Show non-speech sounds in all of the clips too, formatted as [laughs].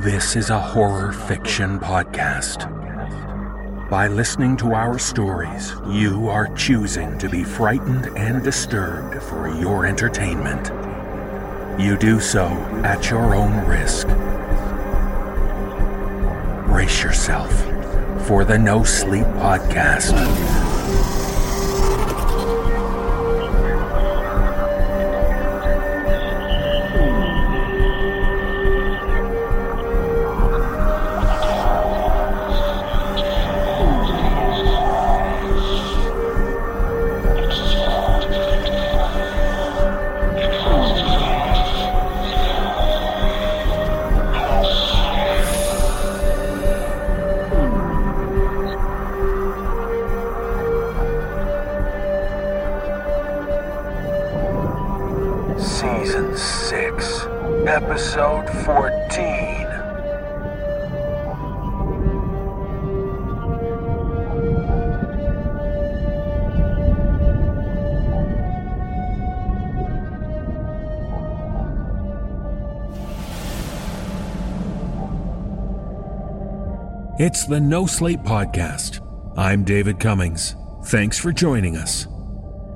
This is a horror fiction podcast. By listening to our stories, you are choosing to be frightened and disturbed for your entertainment. You do so at your own risk. Brace yourself for the No Sleep Podcast. It's the No Sleep Podcast. I'm David Cummings. Thanks for joining us.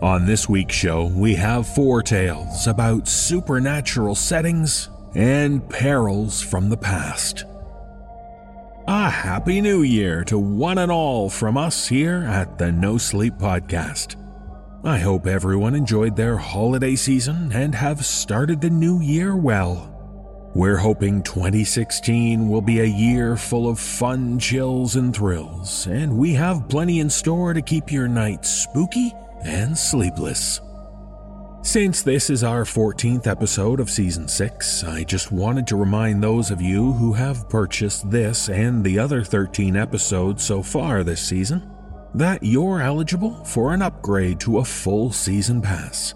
On this week's show, we have four tales about supernatural settings and perils from the past. A happy new year to one and all from us here at the No Sleep Podcast. I hope everyone enjoyed their holiday season and have started the new year well. We're hoping 2016 will be a year full of fun, chills, and thrills, and we have plenty in store to keep your nights spooky and sleepless. Since this is our 14th episode of Season 6, I just wanted to remind those of you who have purchased this and the other 13 episodes so far this season that you're eligible for an upgrade to a full season pass.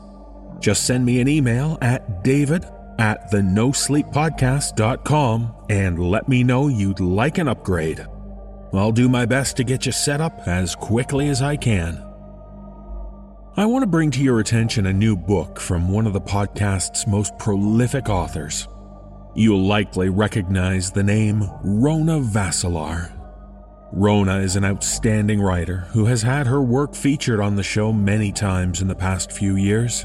Just send me an email at david at the nosleeppodcast.com and let me know you'd like an upgrade. I'll do my best to get you set up as quickly as I can. I want to bring to your attention a new book from one of the podcast's most prolific authors. You'll likely recognize the name Rona Vaselaar. Rona is an outstanding writer who has had her work featured on the show many times in the past few years.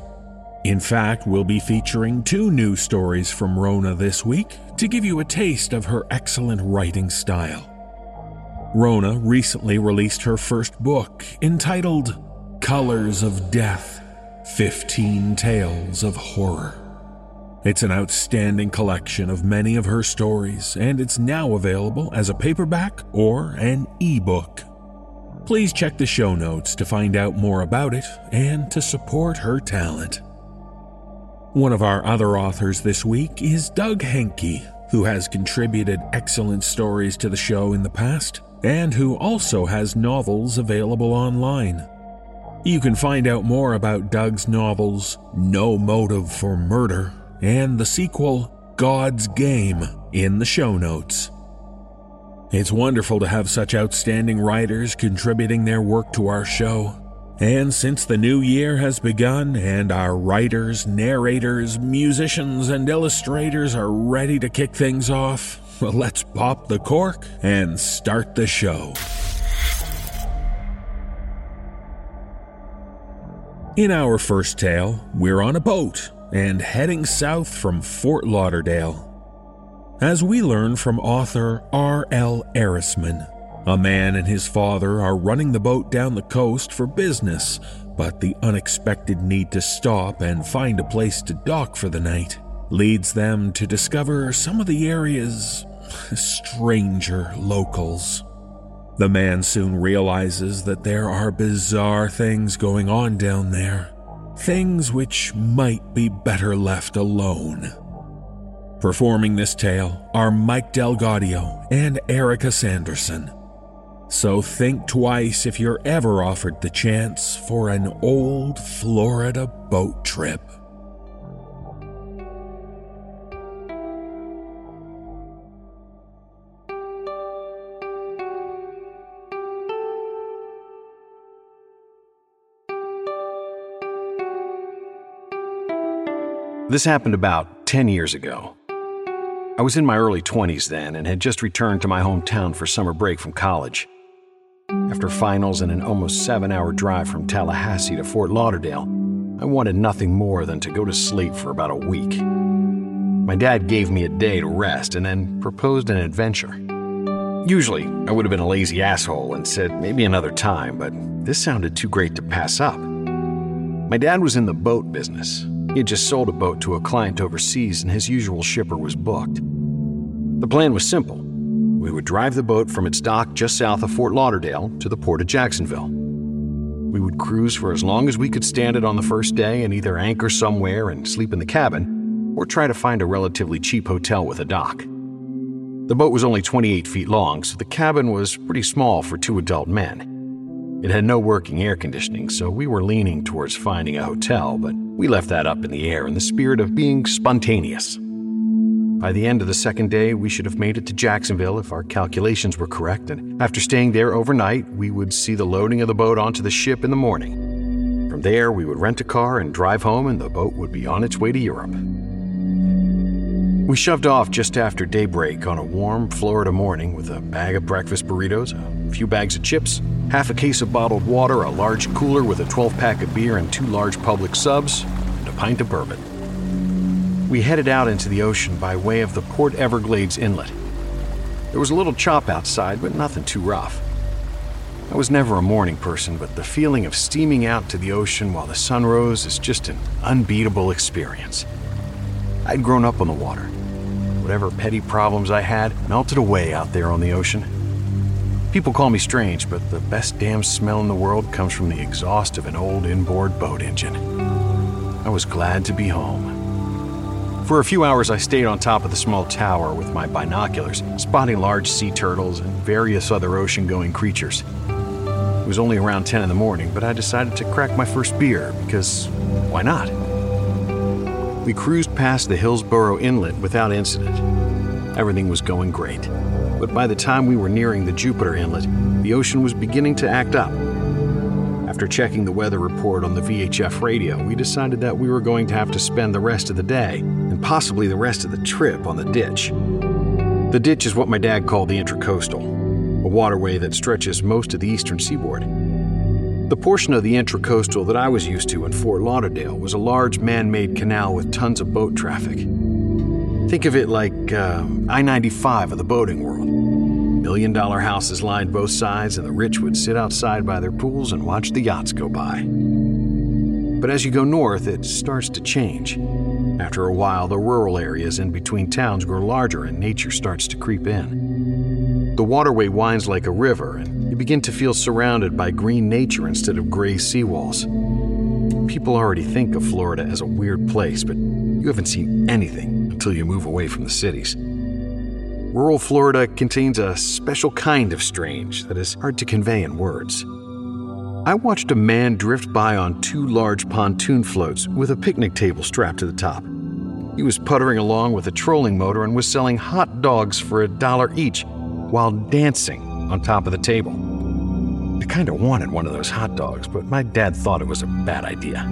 In fact, we'll be featuring two new stories from Rona this week to give you a taste of her excellent writing style. Rona recently released her first book entitled Colors of Death 15 Tales of Horror. It's an outstanding collection of many of her stories, and it's now available as a paperback or an ebook. Please check the show notes to find out more about it and to support her talent. One of our other authors this week is Doug Hantke, who has contributed excellent stories to the show in the past and who also has novels available online. You can find out more about Doug's novels No Motive for Murder and the sequel God's Game in the show notes. It's wonderful to have such outstanding writers contributing their work to our show. And since the new year has begun and our writers, narrators, musicians, and illustrators are ready to kick things off, [laughs] well, let's pop the cork and start the show. In our first tale, we're on a boat and heading south from Fort Lauderdale. As we learn from author R.L. Erisman, a man and his father are running the boat down the coast for business, but the unexpected need to stop and find a place to dock for the night leads them to discover some of the area's stranger locals. The man soon realizes that there are bizarre things going on down there, things which might be better left alone. Performing this tale are Mike DelGaudio and Erika Sanderson. So think twice if you're ever offered the chance for an old Florida boat trip. This happened about 10 years ago. I was in my early 20s then and had just returned to my hometown for summer break from college. After finals and an almost seven hour drive from Tallahassee to Fort Lauderdale, I wanted nothing more than to go to sleep for about a week. My dad gave me a day to rest and then proposed an adventure. Usually, I would have been a lazy asshole and said maybe another time, but this sounded too great to pass up. My dad was in the boat business. He had just sold a boat to a client overseas, and his usual shipper was booked. The plan was simple we would drive the boat from its dock just south of Fort Lauderdale to the port of Jacksonville. We would cruise for as long as we could stand it on the first day and either anchor somewhere and sleep in the cabin, or try to find a relatively cheap hotel with a dock. The boat was only 28 feet long, so the cabin was pretty small for two adult men. It had no working air conditioning, so we were leaning towards finding a hotel, but we left that up in the air in the spirit of being spontaneous. By the end of the second day, we should have made it to Jacksonville if our calculations were correct, and after staying there overnight, we would see the loading of the boat onto the ship in the morning. From there, we would rent a car and drive home, and the boat would be on its way to Europe. We shoved off just after daybreak on a warm Florida morning with a bag of breakfast burritos, a few bags of chips, half a case of bottled water, a large cooler with a 12 pack of beer and two large Publix subs, and a pint of bourbon. We headed out into the ocean by way of the Port Everglades Inlet. There was a little chop outside, but nothing too rough. I was never a morning person, but the feeling of steaming out to the ocean while the sun rose is just an unbeatable experience. I'd grown up on the water. Whatever petty problems I had melted away out there on the ocean. People call me strange, but the best damn smell in the world comes from the exhaust of an old inboard boat engine. I was glad to be home. For a few hours, I stayed on top of the small tower with my binoculars, spotting large sea turtles and various other ocean going creatures. It was only around 10 in the morning, but I decided to crack my first beer because why not? We cruised past the Hillsborough Inlet without incident. Everything was going great. But by the time we were nearing the Jupiter Inlet, the ocean was beginning to act up. After checking the weather report on the VHF radio, we decided that we were going to have to spend the rest of the day, and possibly the rest of the trip, on the ditch. The ditch is what my dad called the Intracoastal, a waterway that stretches most of the eastern seaboard. The portion of the intracoastal that I was used to in Fort Lauderdale was a large man made canal with tons of boat traffic. Think of it like uh, I 95 of the boating world. Million dollar houses lined both sides, and the rich would sit outside by their pools and watch the yachts go by. But as you go north, it starts to change. After a while, the rural areas in between towns grow larger and nature starts to creep in. The waterway winds like a river, and you begin to feel surrounded by green nature instead of gray seawalls. People already think of Florida as a weird place, but you haven't seen anything until you move away from the cities. Rural Florida contains a special kind of strange that is hard to convey in words. I watched a man drift by on two large pontoon floats with a picnic table strapped to the top. He was puttering along with a trolling motor and was selling hot dogs for a dollar each while dancing on top of the table. I kind of wanted one of those hot dogs, but my dad thought it was a bad idea.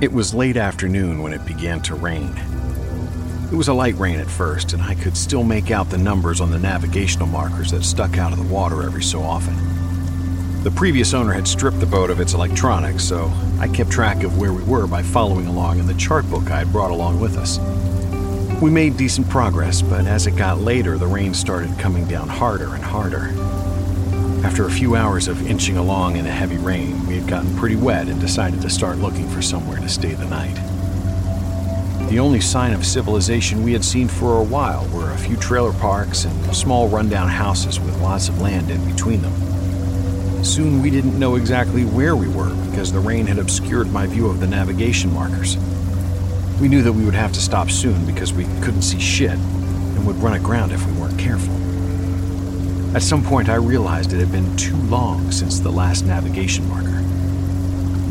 It was late afternoon when it began to rain. It was a light rain at first, and I could still make out the numbers on the navigational markers that stuck out of the water every so often. The previous owner had stripped the boat of its electronics, so I kept track of where we were by following along in the chart book I had brought along with us. We made decent progress, but as it got later, the rain started coming down harder and harder. After a few hours of inching along in the heavy rain, we had gotten pretty wet and decided to start looking for somewhere to stay the night. The only sign of civilization we had seen for a while were a few trailer parks and small rundown houses with lots of land in between them. Soon we didn't know exactly where we were because the rain had obscured my view of the navigation markers. We knew that we would have to stop soon because we couldn't see shit and would run aground if we weren't careful. At some point, I realized it had been too long since the last navigation marker.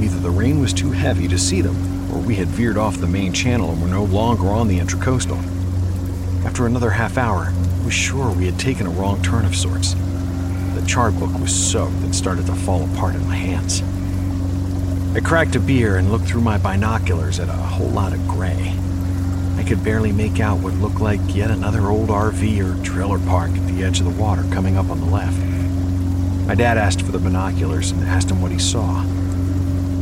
Either the rain was too heavy to see them, or we had veered off the main channel and were no longer on the intracoastal. After another half hour, I was sure we had taken a wrong turn of sorts. The chart book was soaked and started to fall apart in my hands. I cracked a beer and looked through my binoculars at a whole lot of gray. I could barely make out what looked like yet another old RV or trailer park at the edge of the water coming up on the left. My dad asked for the binoculars and asked him what he saw.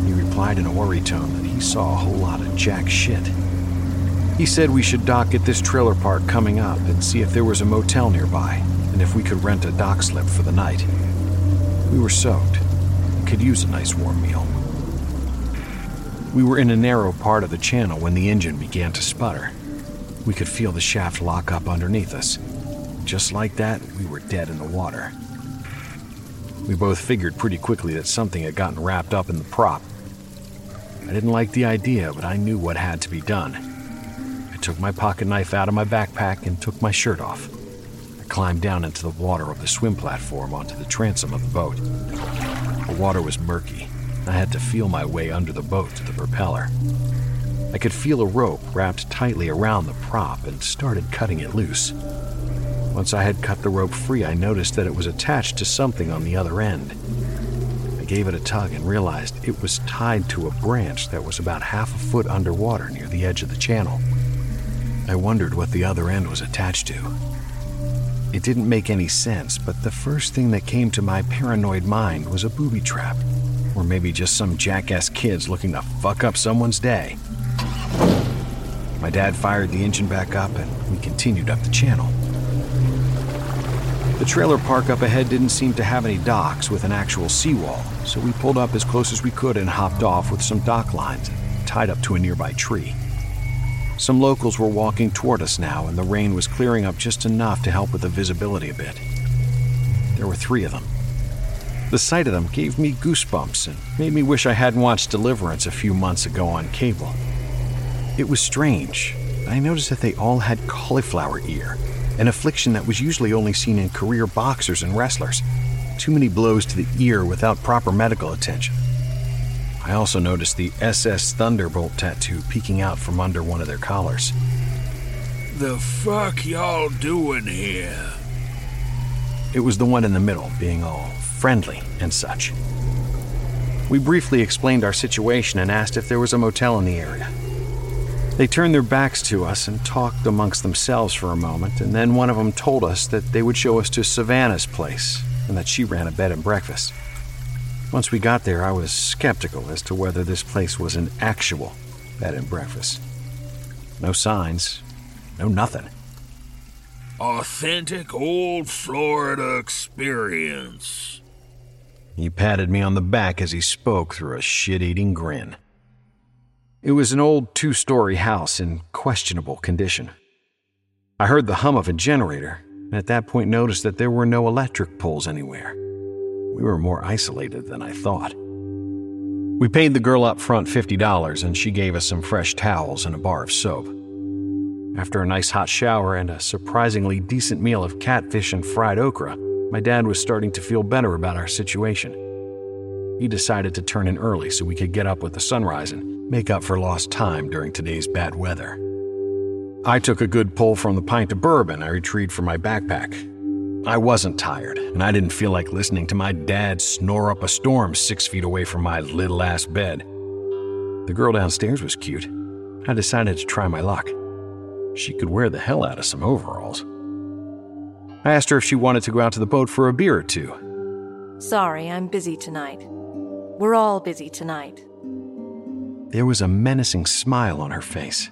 He replied in a worried tone saw a whole lot of jack shit. He said we should dock at this trailer park coming up and see if there was a motel nearby and if we could rent a dock slip for the night. We were soaked and could use a nice warm meal. We were in a narrow part of the channel when the engine began to sputter. We could feel the shaft lock up underneath us. Just like that, we were dead in the water. We both figured pretty quickly that something had gotten wrapped up in the prop. I didn't like the idea, but I knew what had to be done. I took my pocket knife out of my backpack and took my shirt off. I climbed down into the water of the swim platform onto the transom of the boat. The water was murky. I had to feel my way under the boat to the propeller. I could feel a rope wrapped tightly around the prop and started cutting it loose. Once I had cut the rope free, I noticed that it was attached to something on the other end. Gave it a tug and realized it was tied to a branch that was about half a foot underwater near the edge of the channel. I wondered what the other end was attached to. It didn't make any sense, but the first thing that came to my paranoid mind was a booby trap, or maybe just some jackass kids looking to fuck up someone's day. My dad fired the engine back up and we continued up the channel. The trailer park up ahead didn't seem to have any docks with an actual seawall, so we pulled up as close as we could and hopped off with some dock lines tied up to a nearby tree. Some locals were walking toward us now, and the rain was clearing up just enough to help with the visibility a bit. There were three of them. The sight of them gave me goosebumps and made me wish I hadn't watched Deliverance a few months ago on cable. It was strange. I noticed that they all had cauliflower ear, an affliction that was usually only seen in career boxers and wrestlers. Too many blows to the ear without proper medical attention. I also noticed the SS Thunderbolt tattoo peeking out from under one of their collars. The fuck y'all doing here? It was the one in the middle, being all friendly and such. We briefly explained our situation and asked if there was a motel in the area. They turned their backs to us and talked amongst themselves for a moment, and then one of them told us that they would show us to Savannah's place and that she ran a bed and breakfast. Once we got there, I was skeptical as to whether this place was an actual bed and breakfast. No signs, no nothing. Authentic old Florida experience. He patted me on the back as he spoke through a shit eating grin. It was an old two story house in questionable condition. I heard the hum of a generator, and at that point noticed that there were no electric poles anywhere. We were more isolated than I thought. We paid the girl up front $50 and she gave us some fresh towels and a bar of soap. After a nice hot shower and a surprisingly decent meal of catfish and fried okra, my dad was starting to feel better about our situation. He decided to turn in early so we could get up with the sunrise and make up for lost time during today's bad weather. I took a good pull from the pint of bourbon I retrieved from my backpack. I wasn't tired, and I didn't feel like listening to my dad snore up a storm six feet away from my little ass bed. The girl downstairs was cute. I decided to try my luck. She could wear the hell out of some overalls. I asked her if she wanted to go out to the boat for a beer or two. Sorry, I'm busy tonight. We're all busy tonight. There was a menacing smile on her face.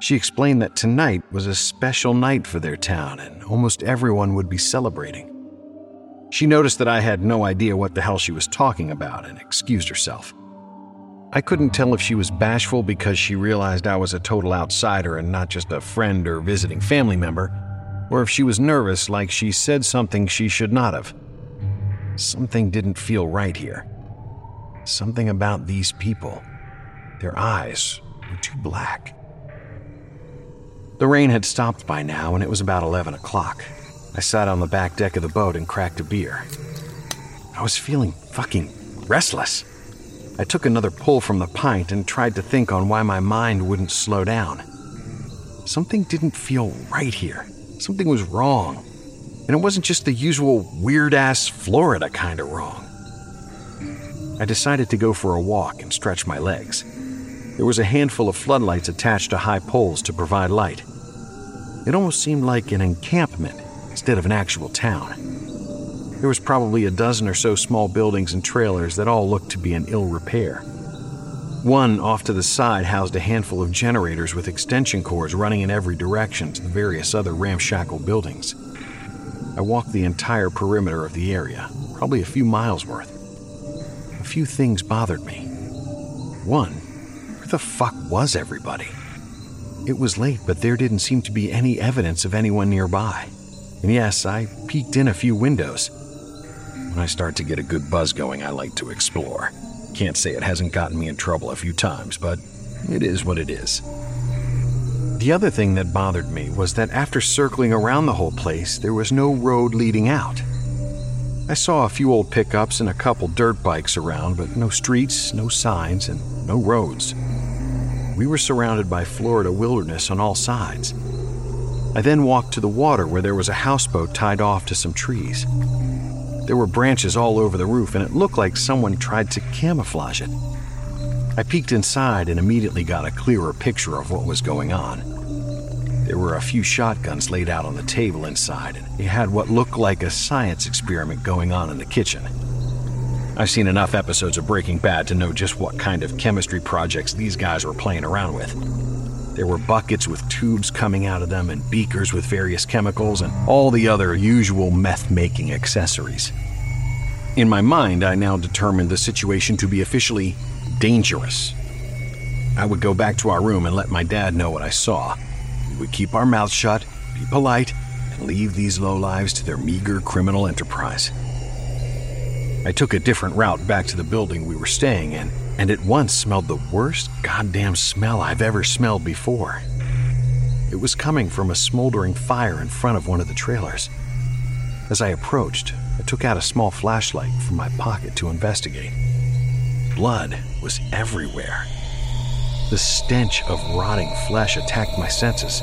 She explained that tonight was a special night for their town and almost everyone would be celebrating. She noticed that I had no idea what the hell she was talking about and excused herself. I couldn't tell if she was bashful because she realized I was a total outsider and not just a friend or visiting family member, or if she was nervous like she said something she should not have. Something didn't feel right here. Something about these people. Their eyes were too black. The rain had stopped by now, and it was about 11 o'clock. I sat on the back deck of the boat and cracked a beer. I was feeling fucking restless. I took another pull from the pint and tried to think on why my mind wouldn't slow down. Something didn't feel right here. Something was wrong. And it wasn't just the usual weird ass Florida kind of wrong. I decided to go for a walk and stretch my legs. There was a handful of floodlights attached to high poles to provide light. It almost seemed like an encampment instead of an actual town. There was probably a dozen or so small buildings and trailers that all looked to be in ill repair. One off to the side housed a handful of generators with extension cords running in every direction to the various other ramshackle buildings. I walked the entire perimeter of the area, probably a few miles worth. Few things bothered me. One, where the fuck was everybody? It was late, but there didn't seem to be any evidence of anyone nearby. And yes, I peeked in a few windows. When I start to get a good buzz going, I like to explore. Can't say it hasn't gotten me in trouble a few times, but it is what it is. The other thing that bothered me was that after circling around the whole place, there was no road leading out. I saw a few old pickups and a couple dirt bikes around, but no streets, no signs, and no roads. We were surrounded by Florida wilderness on all sides. I then walked to the water where there was a houseboat tied off to some trees. There were branches all over the roof, and it looked like someone tried to camouflage it. I peeked inside and immediately got a clearer picture of what was going on. There were a few shotguns laid out on the table inside, and it had what looked like a science experiment going on in the kitchen. I've seen enough episodes of Breaking Bad to know just what kind of chemistry projects these guys were playing around with. There were buckets with tubes coming out of them, and beakers with various chemicals, and all the other usual meth making accessories. In my mind, I now determined the situation to be officially dangerous. I would go back to our room and let my dad know what I saw. We would keep our mouths shut, be polite, and leave these low lives to their meager criminal enterprise. I took a different route back to the building we were staying in, and at once smelled the worst goddamn smell I've ever smelled before. It was coming from a smoldering fire in front of one of the trailers. As I approached, I took out a small flashlight from my pocket to investigate. Blood was everywhere. The stench of rotting flesh attacked my senses.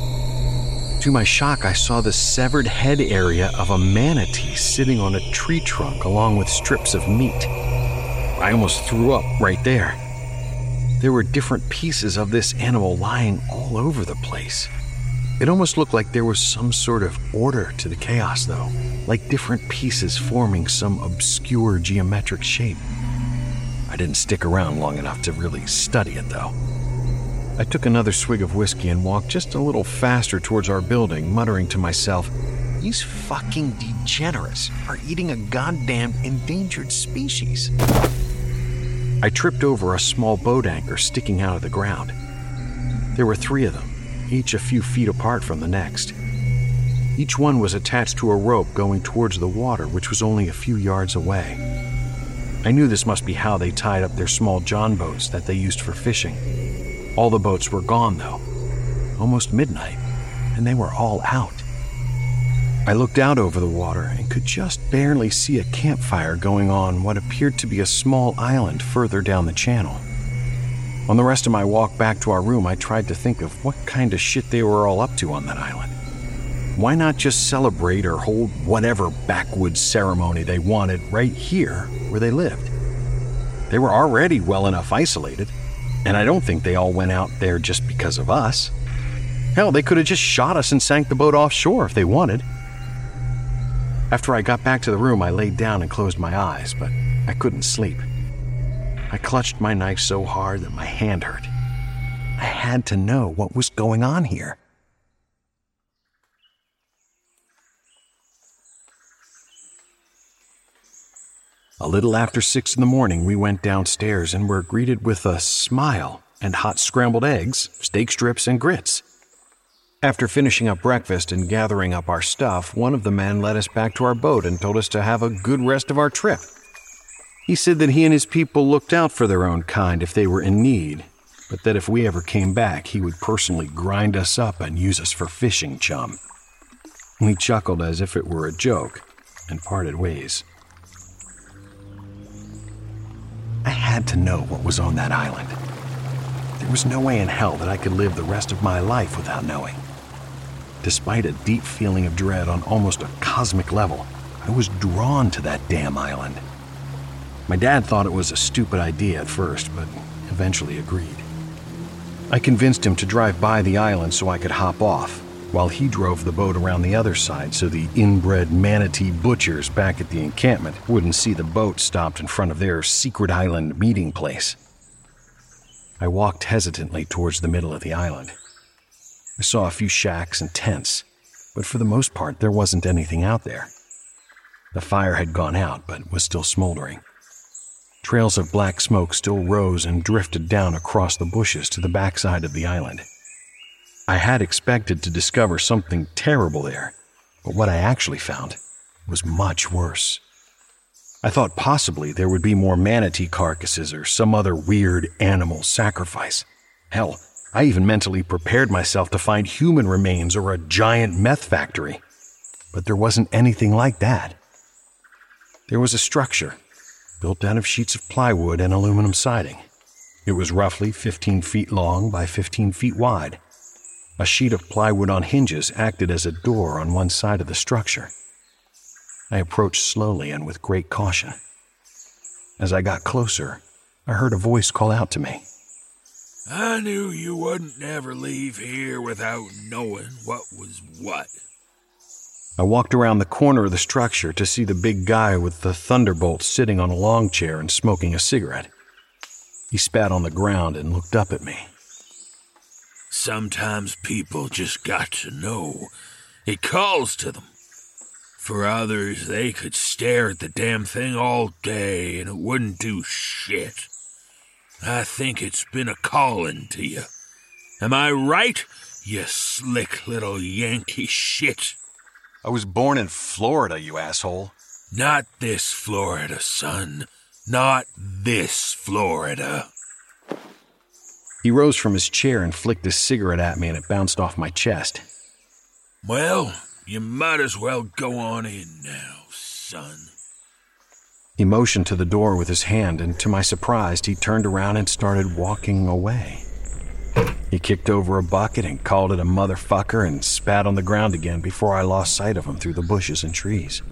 To my shock, I saw the severed head area of a manatee sitting on a tree trunk along with strips of meat. I almost threw up right there. There were different pieces of this animal lying all over the place. It almost looked like there was some sort of order to the chaos, though, like different pieces forming some obscure geometric shape. I didn't stick around long enough to really study it, though. I took another swig of whiskey and walked just a little faster towards our building, muttering to myself, These fucking degenerates are eating a goddamn endangered species. I tripped over a small boat anchor sticking out of the ground. There were three of them, each a few feet apart from the next. Each one was attached to a rope going towards the water, which was only a few yards away. I knew this must be how they tied up their small John boats that they used for fishing. All the boats were gone, though. Almost midnight, and they were all out. I looked out over the water and could just barely see a campfire going on what appeared to be a small island further down the channel. On the rest of my walk back to our room, I tried to think of what kind of shit they were all up to on that island. Why not just celebrate or hold whatever backwoods ceremony they wanted right here where they lived? They were already well enough isolated, and I don't think they all went out there just because of us. Hell, they could have just shot us and sank the boat offshore if they wanted. After I got back to the room, I laid down and closed my eyes, but I couldn't sleep. I clutched my knife so hard that my hand hurt. I had to know what was going on here. A little after six in the morning, we went downstairs and were greeted with a smile and hot scrambled eggs, steak strips, and grits. After finishing up breakfast and gathering up our stuff, one of the men led us back to our boat and told us to have a good rest of our trip. He said that he and his people looked out for their own kind if they were in need, but that if we ever came back, he would personally grind us up and use us for fishing chum. We chuckled as if it were a joke and parted ways. I had to know what was on that island. There was no way in hell that I could live the rest of my life without knowing. Despite a deep feeling of dread on almost a cosmic level, I was drawn to that damn island. My dad thought it was a stupid idea at first, but eventually agreed. I convinced him to drive by the island so I could hop off, while he drove the boat around the other side so the inbred manatee butchers back at the encampment wouldn't see the boat stopped in front of their secret island meeting place. I walked hesitantly towards the middle of the island. I saw a few shacks and tents, but for the most part, there wasn't anything out there. The fire had gone out, but was still smoldering. Trails of black smoke still rose and drifted down across the bushes to the backside of the island. I had expected to discover something terrible there, but what I actually found was much worse. I thought possibly there would be more manatee carcasses or some other weird animal sacrifice. Hell, I even mentally prepared myself to find human remains or a giant meth factory. But there wasn't anything like that. There was a structure built out of sheets of plywood and aluminum siding. It was roughly 15 feet long by 15 feet wide. A sheet of plywood on hinges acted as a door on one side of the structure. I approached slowly and with great caution. As I got closer, I heard a voice call out to me. I knew you wouldn't never leave here without knowing what was what. I walked around the corner of the structure to see the big guy with the thunderbolt sitting on a long chair and smoking a cigarette. He spat on the ground and looked up at me. Sometimes people just got to know. It calls to them. For others, they could stare at the damn thing all day and it wouldn't do shit. I think it's been a calling to you. Am I right, you slick little Yankee shit? I was born in Florida, you asshole. Not this Florida, son. Not this Florida. He rose from his chair and flicked his cigarette at me, and it bounced off my chest. Well, you might as well go on in now, son. He motioned to the door with his hand, and to my surprise, he turned around and started walking away. He kicked over a bucket and called it a motherfucker and spat on the ground again before I lost sight of him through the bushes and trees.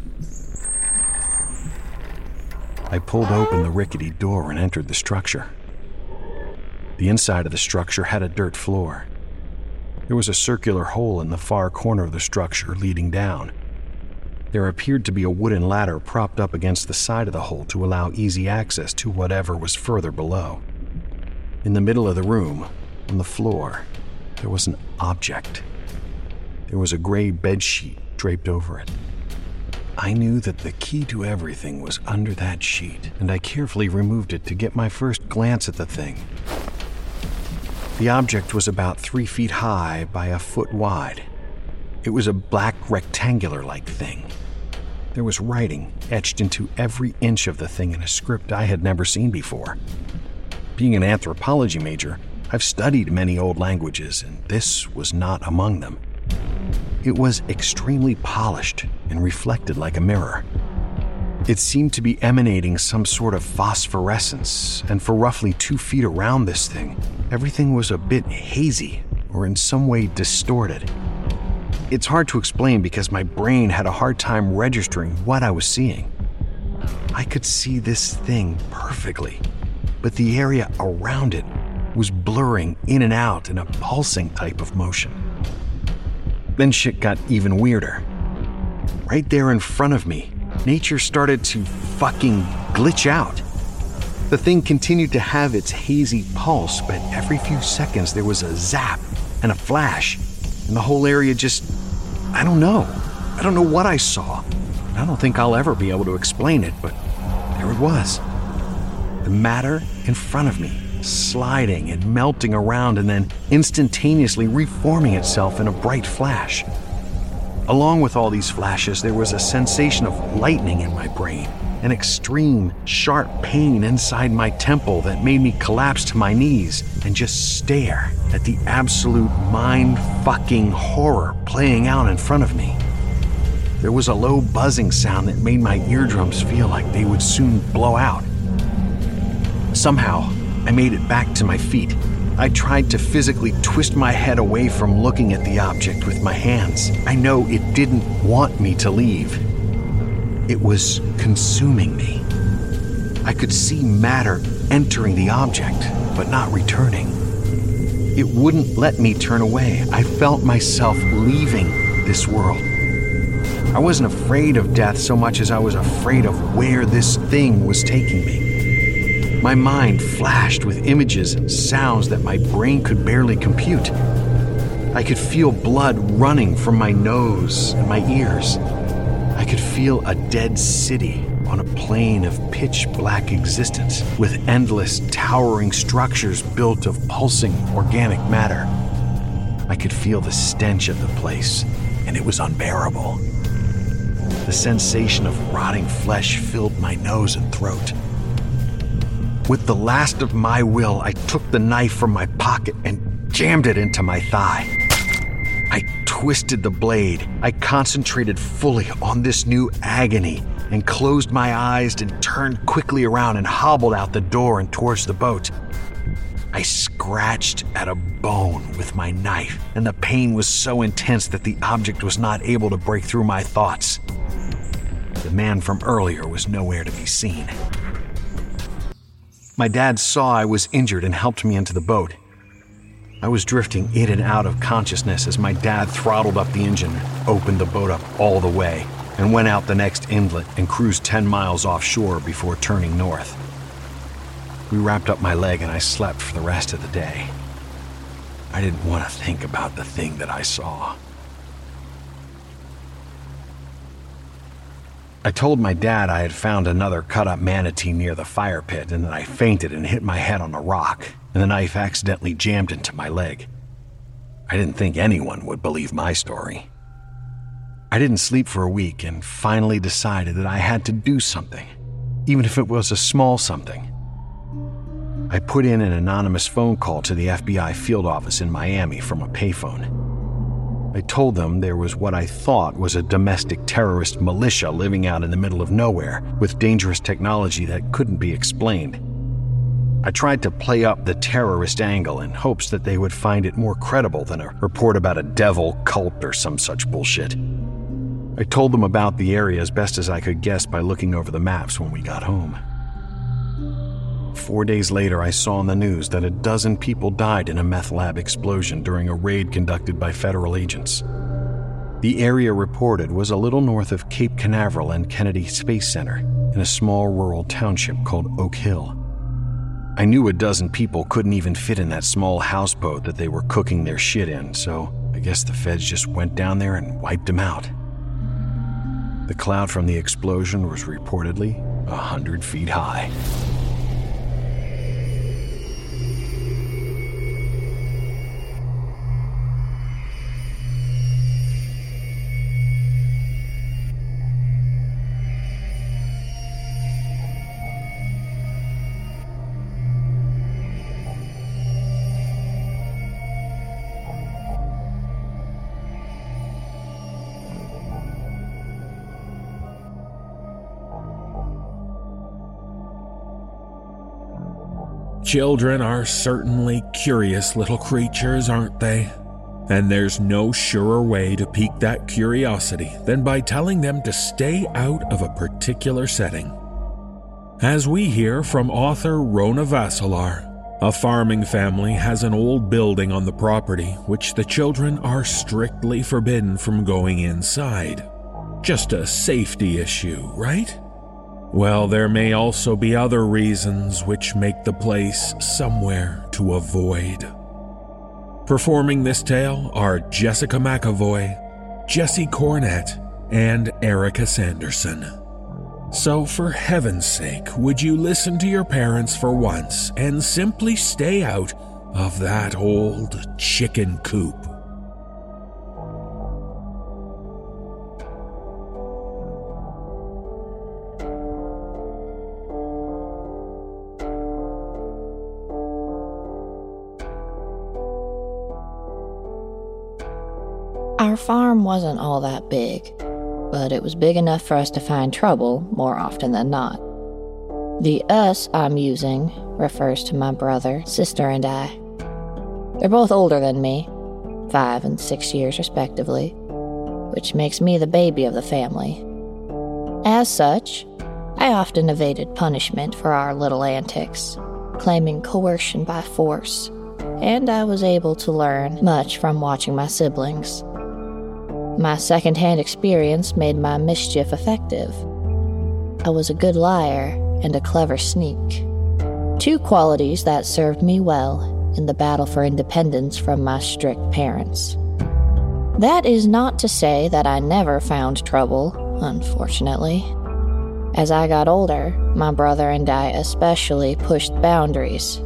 I pulled open the rickety door and entered the structure. The inside of the structure had a dirt floor. There was a circular hole in the far corner of the structure leading down. There appeared to be a wooden ladder propped up against the side of the hole to allow easy access to whatever was further below. In the middle of the room, on the floor, there was an object. There was a gray bedsheet draped over it. I knew that the key to everything was under that sheet, and I carefully removed it to get my first glance at the thing. The object was about three feet high by a foot wide. It was a black rectangular like thing, there was writing etched into every inch of the thing in a script I had never seen before. Being an anthropology major, I've studied many old languages, and this was not among them. It was extremely polished and reflected like a mirror. It seemed to be emanating some sort of phosphorescence, and for roughly two feet around this thing, everything was a bit hazy or in some way distorted. It's hard to explain because my brain had a hard time registering what I was seeing. I could see this thing perfectly, but the area around it was blurring in and out in a pulsing type of motion. Then shit got even weirder. Right there in front of me, nature started to fucking glitch out. The thing continued to have its hazy pulse, but every few seconds there was a zap and a flash, and the whole area just I don't know. I don't know what I saw. I don't think I'll ever be able to explain it, but there it was. The matter in front of me, sliding and melting around and then instantaneously reforming itself in a bright flash. Along with all these flashes, there was a sensation of lightning in my brain, an extreme, sharp pain inside my temple that made me collapse to my knees and just stare at the absolute mind fucking horror playing out in front of me. There was a low buzzing sound that made my eardrums feel like they would soon blow out. Somehow, I made it back to my feet. I tried to physically twist my head away from looking at the object with my hands. I know it didn't want me to leave. It was consuming me. I could see matter entering the object, but not returning. it wouldn't let me turn away. I felt myself leaving this world. I wasn't afraid of death so much as I was afraid of where this thing was taking me. My mind flashed with images and sounds that my brain could barely compute. I could feel blood running from my nose and my ears. I could feel a dead city on a plane of pitch black existence with endless, towering structures built of pulsing organic matter. I could feel the stench of the place, and it was unbearable. The sensation of rotting flesh filled my nose and throat. With the last of my will, I took the knife from my pocket and jammed it into my thigh. I twisted the blade. I concentrated fully on this new agony and closed my eyes and turned quickly around and hobbled out the door and towards the boat. I scratched at a bone with my knife, and the pain was so intense that the object was not able to break through my thoughts. The man from earlier was nowhere to be seen. My dad saw I was injured and helped me into the boat. I was drifting in and out of consciousness as my dad throttled up the engine, opened the boat up all the way, and went out the next inlet and cruised 10 miles offshore before turning north. We wrapped up my leg and I slept for the rest of the day. I didn't want to think about the thing that I saw. I told my dad I had found another cut up manatee near the fire pit and that I fainted and hit my head on a rock, and the knife accidentally jammed into my leg. I didn't think anyone would believe my story. I didn't sleep for a week and finally decided that I had to do something, even if it was a small something. I put in an anonymous phone call to the FBI field office in Miami from a payphone. I told them there was what I thought was a domestic terrorist militia living out in the middle of nowhere with dangerous technology that couldn't be explained. I tried to play up the terrorist angle in hopes that they would find it more credible than a report about a devil cult or some such bullshit. I told them about the area as best as I could guess by looking over the maps when we got home. Four days later, I saw on the news that a dozen people died in a meth lab explosion during a raid conducted by federal agents. The area reported was a little north of Cape Canaveral and Kennedy Space Center, in a small rural township called Oak Hill. I knew a dozen people couldn't even fit in that small houseboat that they were cooking their shit in, so I guess the feds just went down there and wiped them out. The cloud from the explosion was reportedly a hundred feet high. Children are certainly curious little creatures, aren't they? And there's no surer way to pique that curiosity than by telling them to stay out of a particular setting. As we hear from author Rona Vaselaar, a farming family has an old building on the property which the children are strictly forbidden from going inside. Just a safety issue, right? Well, there may also be other reasons which make the place somewhere to avoid. Performing this tale are Jessica McEvoy, Jesse Cornett, and Erika Sanderson. So, for heaven's sake, would you listen to your parents for once and simply stay out of that old chicken coop? Our farm wasn't all that big, but it was big enough for us to find trouble more often than not. The us I'm using refers to my brother, sister, and I. They're both older than me, five and six years respectively, which makes me the baby of the family. As such, I often evaded punishment for our little antics, claiming coercion by force and I was able to learn much from watching my siblings. My secondhand experience made my mischief effective. I was a good liar and a clever sneak. Two qualities that served me well in the battle for independence from my strict parents. That is not to say that I never found trouble, unfortunately. As I got older, my brother and I especially pushed boundaries,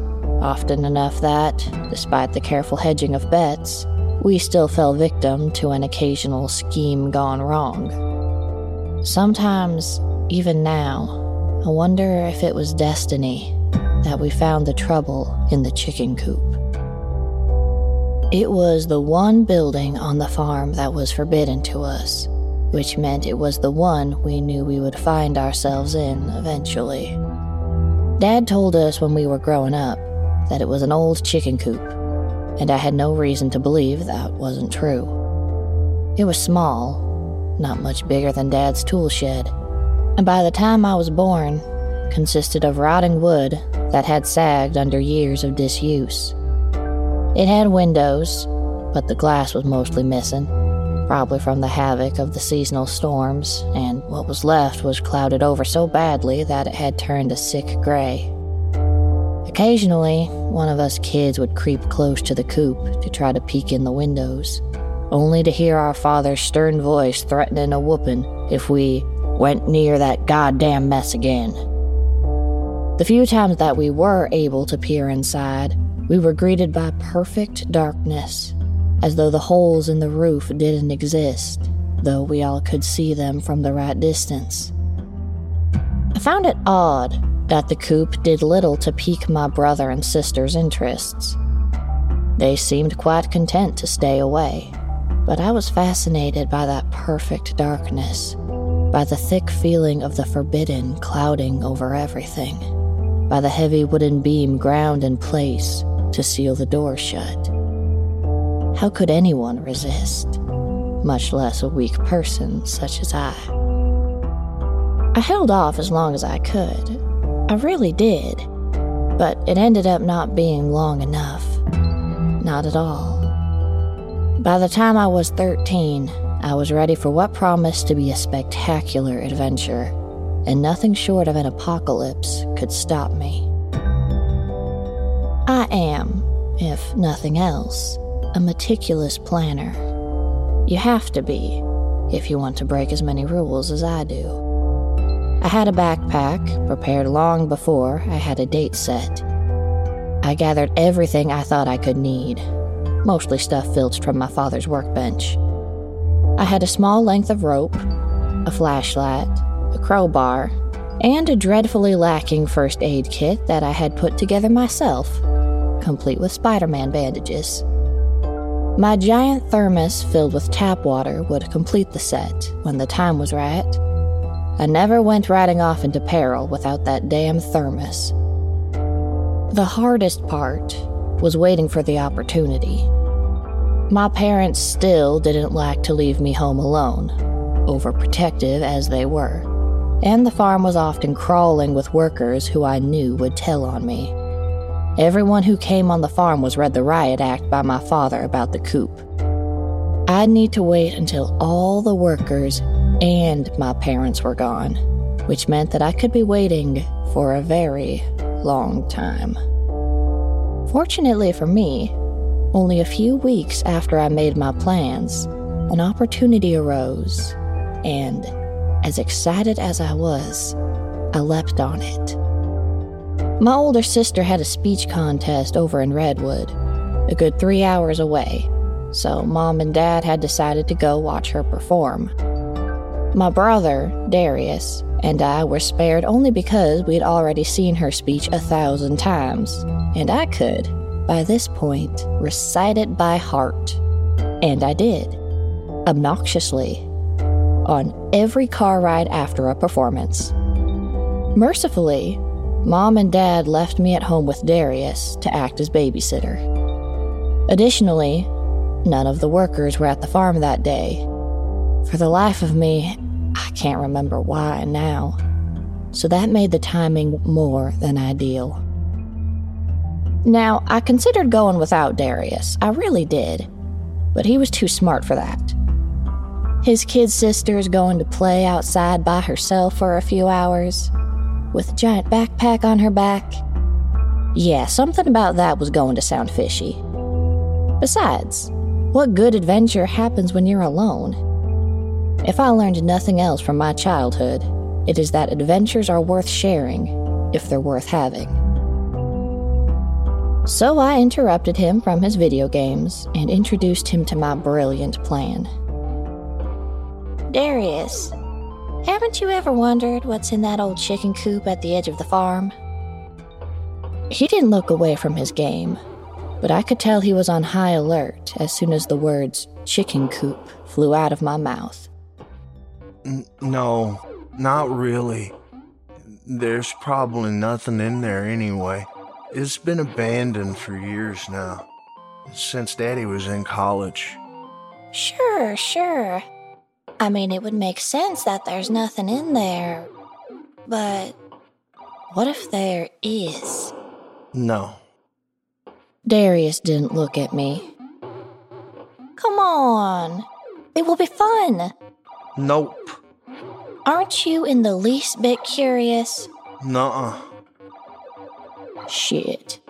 often enough that, despite the careful hedging of bets, we still fell victim to an occasional scheme gone wrong. Sometimes, even now, I wonder if it was destiny that we found the trouble in the chicken coop. It was the one building on the farm that was forbidden to us, which meant it was the one we knew we would find ourselves in eventually. Dad told us when we were growing up that it was an old chicken coop, and I had no reason to believe that wasn't true. It was small, not much bigger than Dad's tool shed, and by the time I was born, consisted of rotting wood that had sagged under years of disuse. It had windows, but the glass was mostly missing, probably from the havoc of the seasonal storms, and what was left was clouded over so badly that it had turned a sick gray. Occasionally, one of us kids would creep close to the coop to try to peek in the windows, only to hear our father's stern voice threatening a whooping if we went near that goddamn mess again. The few times that we were able to peer inside, we were greeted by perfect darkness, as though the holes in the roof didn't exist, though we all could see them from the right distance. I found it odd that the coop did little to pique my brother and sister's interests. They seemed quite content to stay away, but I was fascinated by that perfect darkness by the thick feeling of the forbidden clouding over everything, by the heavy wooden beam ground in place to seal the door shut. How could anyone resist, much less a weak person such as I? I held off as long as I could. I really did. But it ended up not being long enough. Not at all. By the time I was 13, I was ready for what promised to be a spectacular adventure, and nothing short of an apocalypse could stop me. I am, if nothing else, a meticulous planner. You have to be, if you want to break as many rules as I do. I had a backpack prepared long before I had a date set. I gathered everything I thought I could need, mostly stuff filched from my father's workbench. I had a small length of rope, a flashlight, a crowbar, and a dreadfully lacking first aid kit that I had put together myself, complete with Spider Man bandages. My giant thermos filled with tap water would complete the set when the time was right. I never went riding off into peril without that damn thermos. The hardest part was waiting for the opportunity. My parents still didn't like to leave me home alone, overprotective as they were, and the farm was often crawling with workers who I knew would tell on me. Everyone who came on the farm was read the riot act by my father about the coop. I'd need to wait until all the workers and my parents were gone, which meant that I could be waiting for a very long time. Fortunately for me, only a few weeks after I made my plans, an opportunity arose, and as excited as I was, I leapt on it. My older sister had a speech contest over in Redwood, a good three hours away, so mom and dad had decided to go watch her perform. My brother, Darius, and I were spared only because we'd already seen her speech a thousand times, and I could, by this point, recite it by heart. And I did, obnoxiously, on every car ride after a performance. Mercifully, Mom and Dad left me at home with Darius to act as babysitter. Additionally, none of the workers were at the farm that day. For the life of me, I can't remember why now. So that made the timing more than ideal. Now, I considered going without Darius. I really did. But he was too smart for that. His kid sister is going to play outside by herself for a few hours with a giant backpack on her back. Yeah, something about that was going to sound fishy. Besides, what good adventure happens when you're alone? If I learned nothing else from my childhood, it is that adventures are worth sharing if they're worth having. So I interrupted him from his video games and introduced him to my brilliant plan. Darius, haven't you ever wondered what's in that old chicken coop at the edge of the farm? He didn't look away from his game, but I could tell he was on high alert as soon as the words chicken coop flew out of my mouth. N- no, not really. There's probably nothing in there anyway. It's been abandoned for years now, since Daddy was in college. Sure, sure. I mean, it would make sense that there's nothing in there. But what if there is? No. Darius didn't look at me. Come on. It will be fun. Nope. Aren't you in the least bit curious? Nuh-uh. Shit.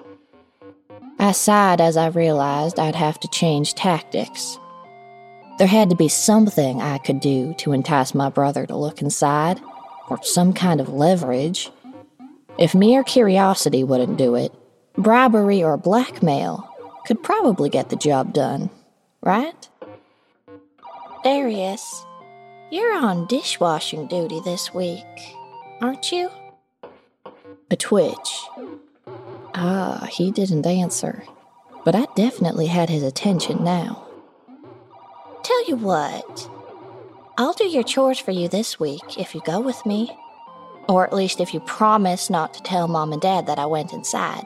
I sighed as I realized I'd have to change tactics. There had to be something I could do to entice my brother to look inside, or some kind of leverage. If mere curiosity wouldn't do it, bribery or blackmail could probably get the job done, right? Darius, you're on dishwashing duty this week, aren't you? A twitch. Ah, he didn't answer, but I definitely had his attention now. Tell you what, I'll do your chores for you this week if you go with me. Or at least if you promise not to tell mom and dad that I went inside.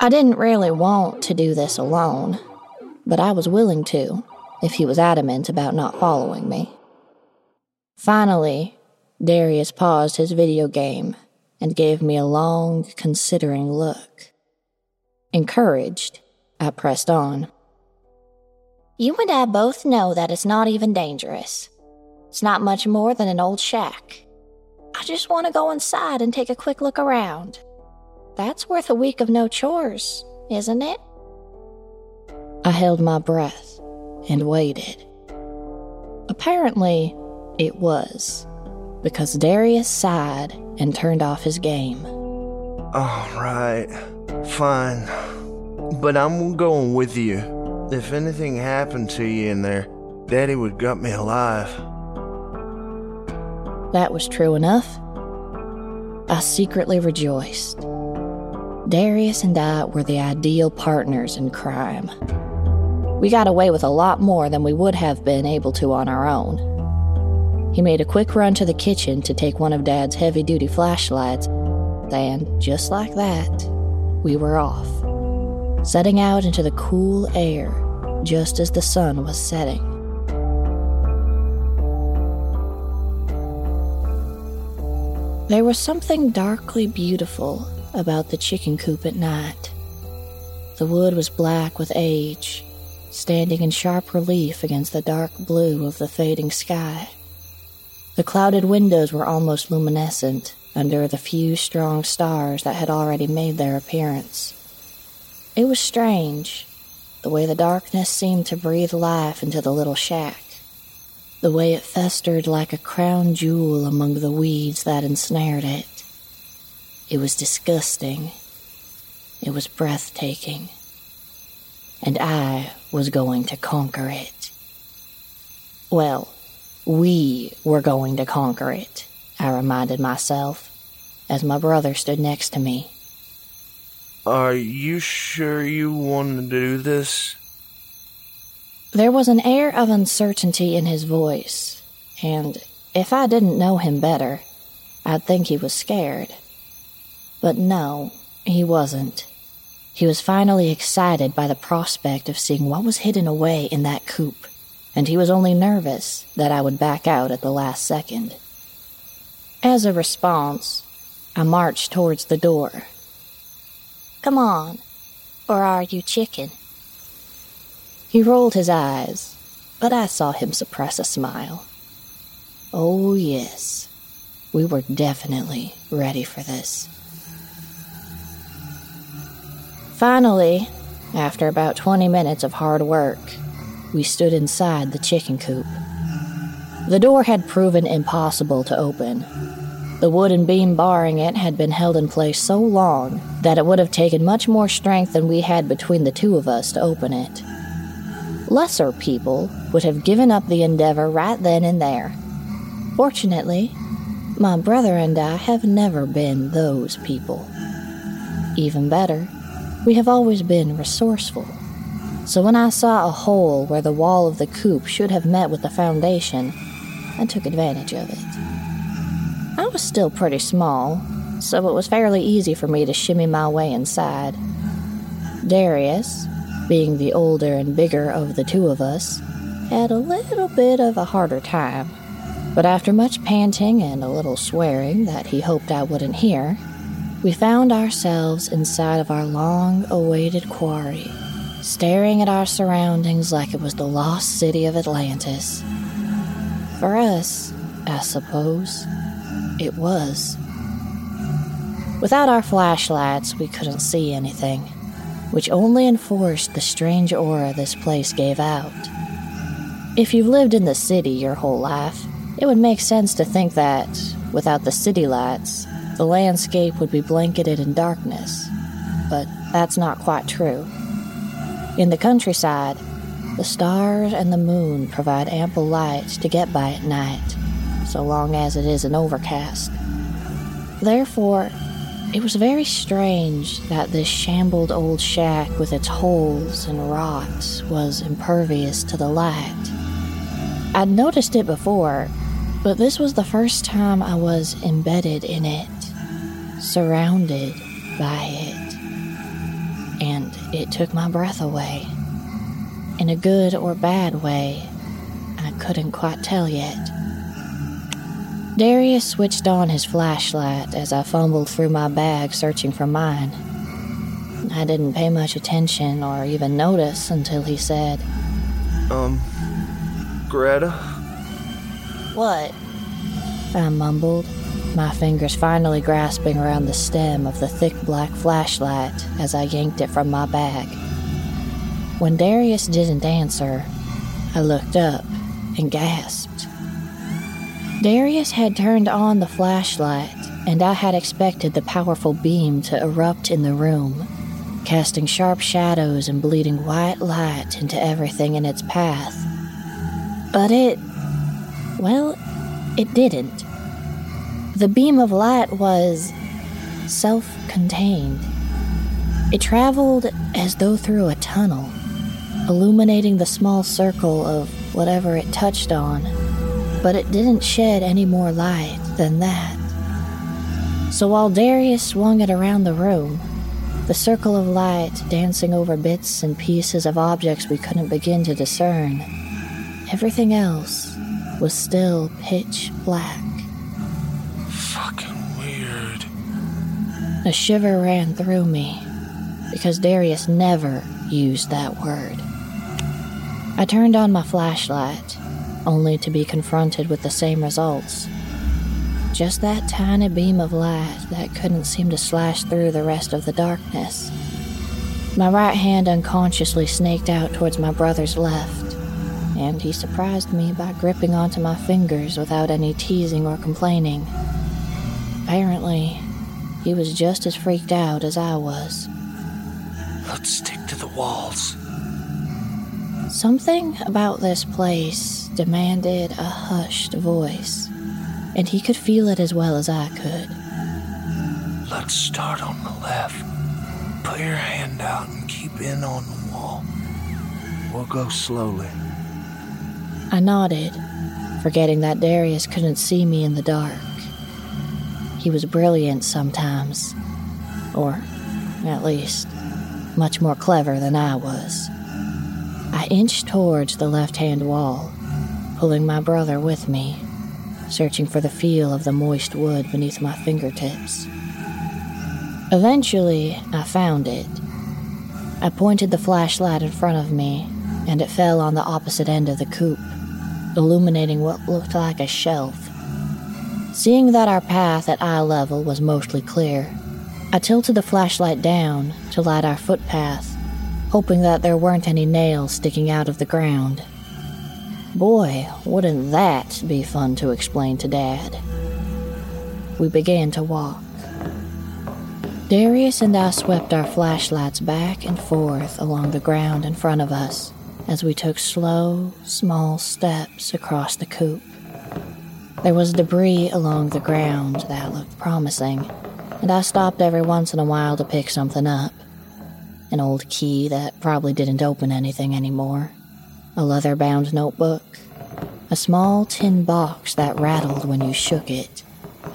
I didn't really want to do this alone, but I was willing to if he was adamant about not following me. Finally, Darius paused his video game and gave me a long, considering look. Encouraged, I pressed on. You and I both know that it's not even dangerous. It's not much more than an old shack. I just want to go inside and take a quick look around. That's worth a week of no chores, isn't it? I held my breath and waited. Apparently, it was, because Darius sighed and turned off his game. All right, fine. But I'm going with you. If anything happened to you in there, Daddy would gut me alive. That was true enough. I secretly rejoiced. Darius and I were the ideal partners in crime. We got away with a lot more than we would have been able to on our own. He made a quick run to the kitchen to take one of Dad's heavy duty flashlights, and just like that, we were off setting out into the cool air just as the sun was setting. There was something darkly beautiful about the chicken coop at night. The wood was black with age, standing in sharp relief against the dark blue of the fading sky. The clouded windows were almost luminescent under the few strong stars that had already made their appearance. It was strange, the way the darkness seemed to breathe life into the little shack, the way it festered like a crown jewel among the weeds that ensnared it. It was disgusting. It was breathtaking. And I was going to conquer it. Well, we were going to conquer it, I reminded myself, as my brother stood next to me. Are you sure you want to do this? There was an air of uncertainty in his voice, and if I didn't know him better, I'd think he was scared. But no, he wasn't. He was finally excited by the prospect of seeing what was hidden away in that coop, and he was only nervous that I would back out at the last second. As a response, I marched towards the door Come on. Or are you chicken? He rolled his eyes, but I saw him suppress a smile. Oh, yes, we were definitely ready for this. Finally, after about 20 minutes of hard work, we stood inside the chicken coop. The door had proven impossible to open. The wooden beam barring it had been held in place so long that it would have taken much more strength than we had between the two of us to open it. Lesser people would have given up the endeavor right then and there. Fortunately, my brother and I have never been those people. Even better, we have always been resourceful. So when I saw a hole where the wall of the coop should have met with the foundation, I took advantage of it. I was still pretty small, so it was fairly easy for me to shimmy my way inside. Darius, being the older and bigger of the two of us, had a little bit of a harder time. But after much panting and a little swearing that he hoped I wouldn't hear, we found ourselves inside of our long awaited quarry, staring at our surroundings like it was the lost city of Atlantis. For us, I suppose, it was. Without our flashlights, we couldn't see anything, which only enforced the strange aura this place gave out. If you've lived in the city your whole life, it would make sense to think that, without the city lights, the landscape would be blanketed in darkness. But that's not quite true. In the countryside, the stars and the moon provide ample light to get by at night, so long as it isn't overcast. Therefore, it was very strange that this shambled old shack with its holes and rot was impervious to the light. I'd noticed it before, but this was the first time I was embedded in it surrounded by it. And it took my breath away. In a good or bad way, I couldn't quite tell yet. Darius switched on his flashlight as I fumbled through my bag searching for mine. I didn't pay much attention or even notice until he said, Um, Greta? What? I mumbled, my fingers finally grasping around the stem of the thick black flashlight as I yanked it from my bag. When Darius didn't answer, I looked up and gasped. Darius had turned on the flashlight, and I had expected the powerful beam to erupt in the room, casting sharp shadows and bleeding white light into everything in its path. But it. well, it didn't. The beam of light was self contained. It traveled as though through a tunnel, illuminating the small circle of whatever it touched on, but it didn't shed any more light than that. So while Darius swung it around the room, the circle of light dancing over bits and pieces of objects we couldn't begin to discern, everything else was still pitch black. A shiver ran through me because Darius never used that word. I turned on my flashlight, only to be confronted with the same results. Just that tiny beam of light that couldn't seem to slash through the rest of the darkness. My right hand unconsciously snaked out towards my brother's left, and he surprised me by gripping onto my fingers without any teasing or complaining. Apparently, he was just as freaked out as I was. Let's stick to the walls. Something about this place demanded a hushed voice, and he could feel it as well as I could. Let's start on the left. Put your hand out and keep in on the wall. We'll go slowly. I nodded, forgetting that Darius couldn't see me in the dark. He was brilliant sometimes, or at least much more clever than I was. I inched towards the left hand wall, pulling my brother with me, searching for the feel of the moist wood beneath my fingertips. Eventually, I found it. I pointed the flashlight in front of me, and it fell on the opposite end of the coop, illuminating what looked like a shelf. Seeing that our path at eye level was mostly clear, I tilted the flashlight down to light our footpath, hoping that there weren't any nails sticking out of the ground. Boy, wouldn't that be fun to explain to Dad. We began to walk. Darius and I swept our flashlights back and forth along the ground in front of us as we took slow, small steps across the coop. There was debris along the ground that looked promising, and I stopped every once in a while to pick something up. An old key that probably didn't open anything anymore, a leather bound notebook, a small tin box that rattled when you shook it,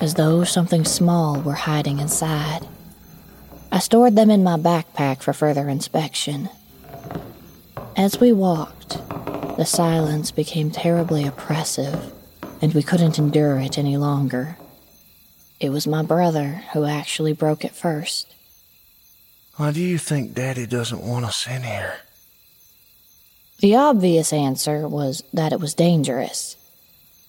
as though something small were hiding inside. I stored them in my backpack for further inspection. As we walked, the silence became terribly oppressive, and we couldn't endure it any longer. It was my brother who actually broke it first. Why do you think Daddy doesn't want us in here? The obvious answer was that it was dangerous.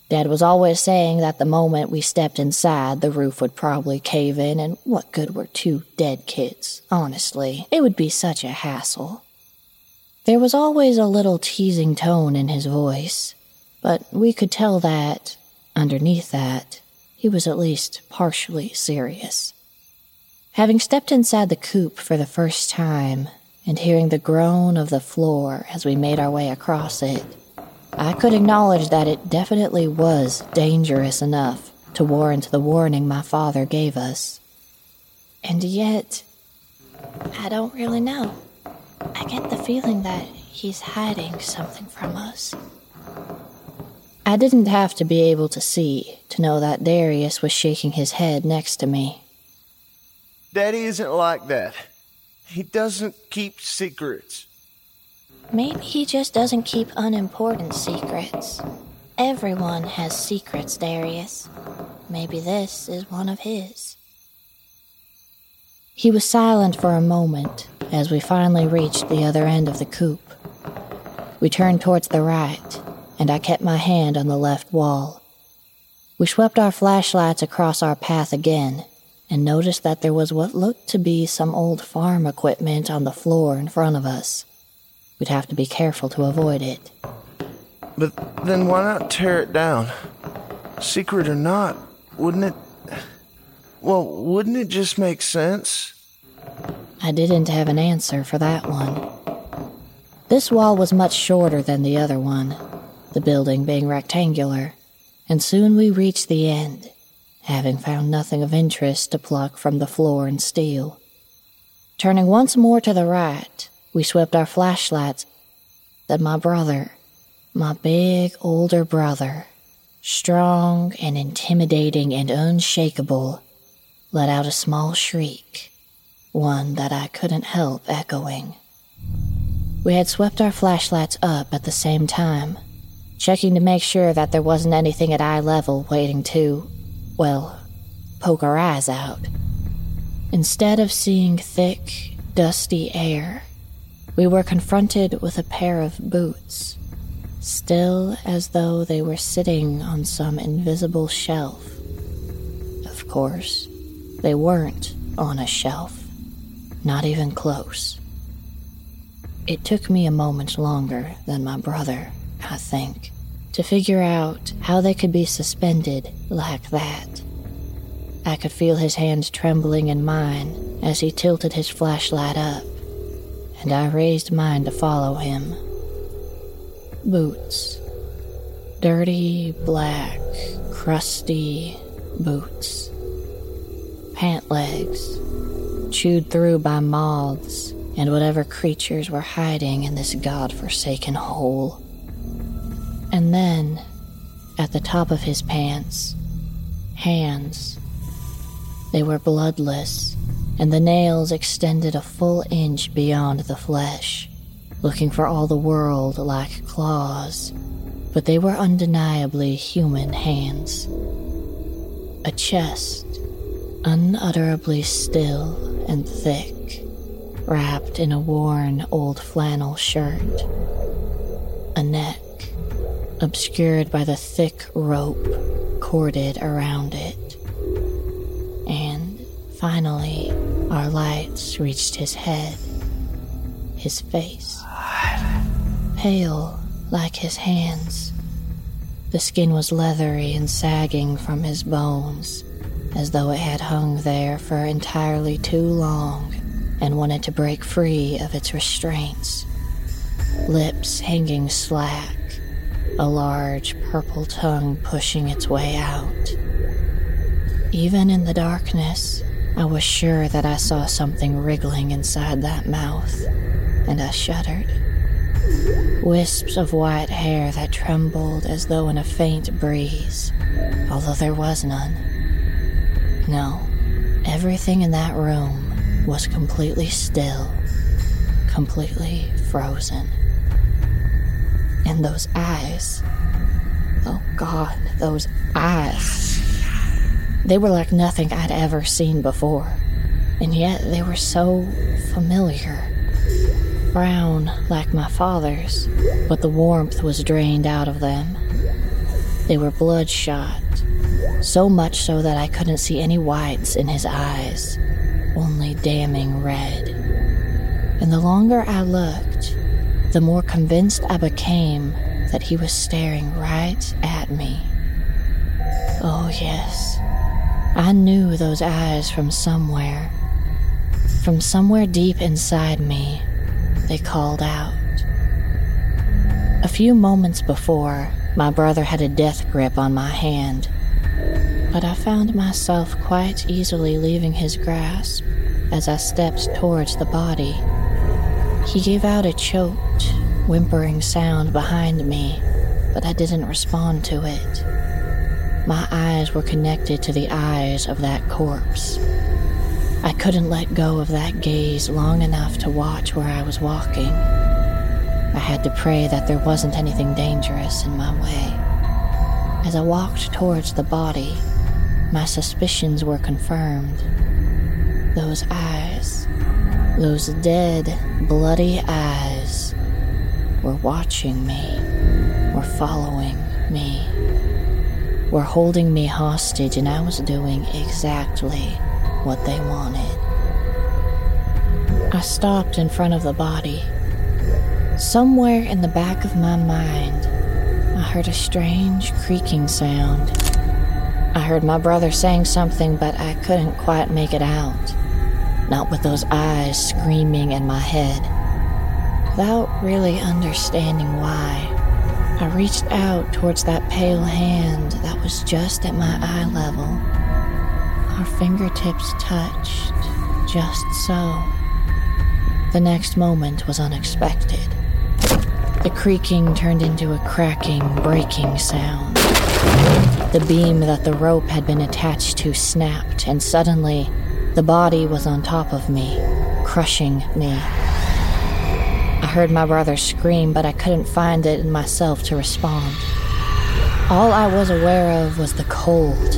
Dad was always saying that the moment we stepped inside, the roof would probably cave in, and what good were two dead kids? Honestly, it would be such a hassle. There was always a little teasing tone in his voice, but we could tell that, underneath that, he was at least partially serious. Having stepped inside the coop for the first time, and hearing the groan of the floor as we made our way across it, I could acknowledge that it definitely was dangerous enough to warrant the warning my father gave us. And yet, I don't really know. I get the feeling that he's hiding something from us. I didn't have to be able to see to know that Darius was shaking his head next to me. Daddy isn't like that. He doesn't keep secrets. Maybe he just doesn't keep unimportant secrets. Everyone has secrets, Darius. Maybe this is one of his. He was silent for a moment as we finally reached the other end of the coop. We turned towards the right, and I kept my hand on the left wall. We swept our flashlights across our path again and noticed that there was what looked to be some old farm equipment on the floor in front of us. We'd have to be careful to avoid it. But then why not tear it down? Secret or not, wouldn't it. Well, wouldn't it just make sense? I didn't have an answer for that one. This wall was much shorter than the other one, the building being rectangular, and soon we reached the end, having found nothing of interest to pluck from the floor and steal. Turning once more to the right, we swept our flashlights. Then my brother, my big older brother, strong and intimidating and unshakable, let out a small shriek, one that I couldn't help echoing. We had swept our flashlights up at the same time, checking to make sure that there wasn't anything at eye level waiting to, well, poke our eyes out. Instead of seeing thick, dusty air, we were confronted with a pair of boots, still as though they were sitting on some invisible shelf. Of course, they weren't on a shelf, not even close. It took me a moment longer than my brother, I think, to figure out how they could be suspended like that. I could feel his hand trembling in mine as he tilted his flashlight up and I raised mine to follow him. Boots. Dirty, black, crusty boots. Pant legs. Chewed through by moths and whatever creatures were hiding in this god-forsaken hole. And then, at the top of his pants, hands. They were bloodless and the nails extended a full inch beyond the flesh, looking for all the world like claws, but they were undeniably human hands. A chest, unutterably still and thick, wrapped in a worn old flannel shirt. A neck, obscured by the thick rope corded around it. And finally, our lights reached his head, his face. Pale like his hands. The skin was leathery and sagging from his bones, as though it had hung there for entirely too long and wanted to break free of its restraints. Lips hanging slack, a large purple tongue pushing its way out. Even in the darkness, I was sure that I saw something wriggling inside that mouth, and I shuddered. Wisps of white hair that trembled as though in a faint breeze, although there was none. No, everything in that room was completely still, completely frozen. And those eyes. Oh God, those eyes. They were like nothing I'd ever seen before, and yet they were so familiar. Brown like my father's, but the warmth was drained out of them. They were bloodshot, so much so that I couldn't see any whites in his eyes, only damning red. And the longer I looked, the more convinced I became that he was staring right at me. Oh, yes. I knew those eyes from somewhere. From somewhere deep inside me, they called out. A few moments before, my brother had a death grip on my hand, but I found myself quite easily leaving his grasp as I stepped towards the body. He gave out a choked, whimpering sound behind me, but I didn't respond to it. My eyes were connected to the eyes of that corpse. I couldn't let go of that gaze long enough to watch where I was walking. I had to pray that there wasn't anything dangerous in my way. As I walked towards the body, my suspicions were confirmed. Those eyes, those dead, bloody eyes, were watching me, were following me, were holding me hostage, and I was doing exactly what they wanted. I stopped in front of the body. Somewhere in the back of my mind, I heard a strange creaking sound. I heard my brother saying something, but I couldn't quite make it out. Not with those eyes screaming in my head. Without really understanding why, I reached out towards that pale hand that was just at my eye level. Our fingertips touched, just so. The next moment was unexpected. The creaking turned into a cracking, breaking sound. The beam that the rope had been attached to snapped, and suddenly, the body was on top of me, crushing me. I heard my brother scream, but I couldn't find it in myself to respond. All I was aware of was the cold,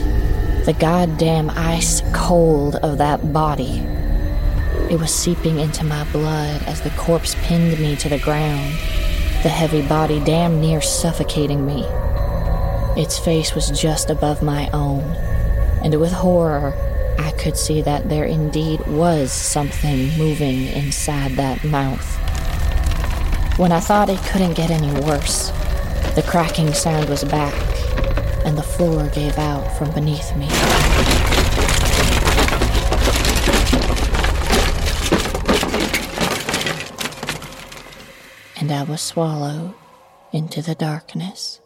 the goddamn ice cold of that body. It was seeping into my blood as the corpse pinned me to the ground, the heavy body damn near suffocating me. Its face was just above my own, and with horror, I could see that there indeed was something moving inside that mouth. When I thought it couldn't get any worse, the cracking sound was back, and the floor gave out from beneath me. And I was swallowed into the darkness.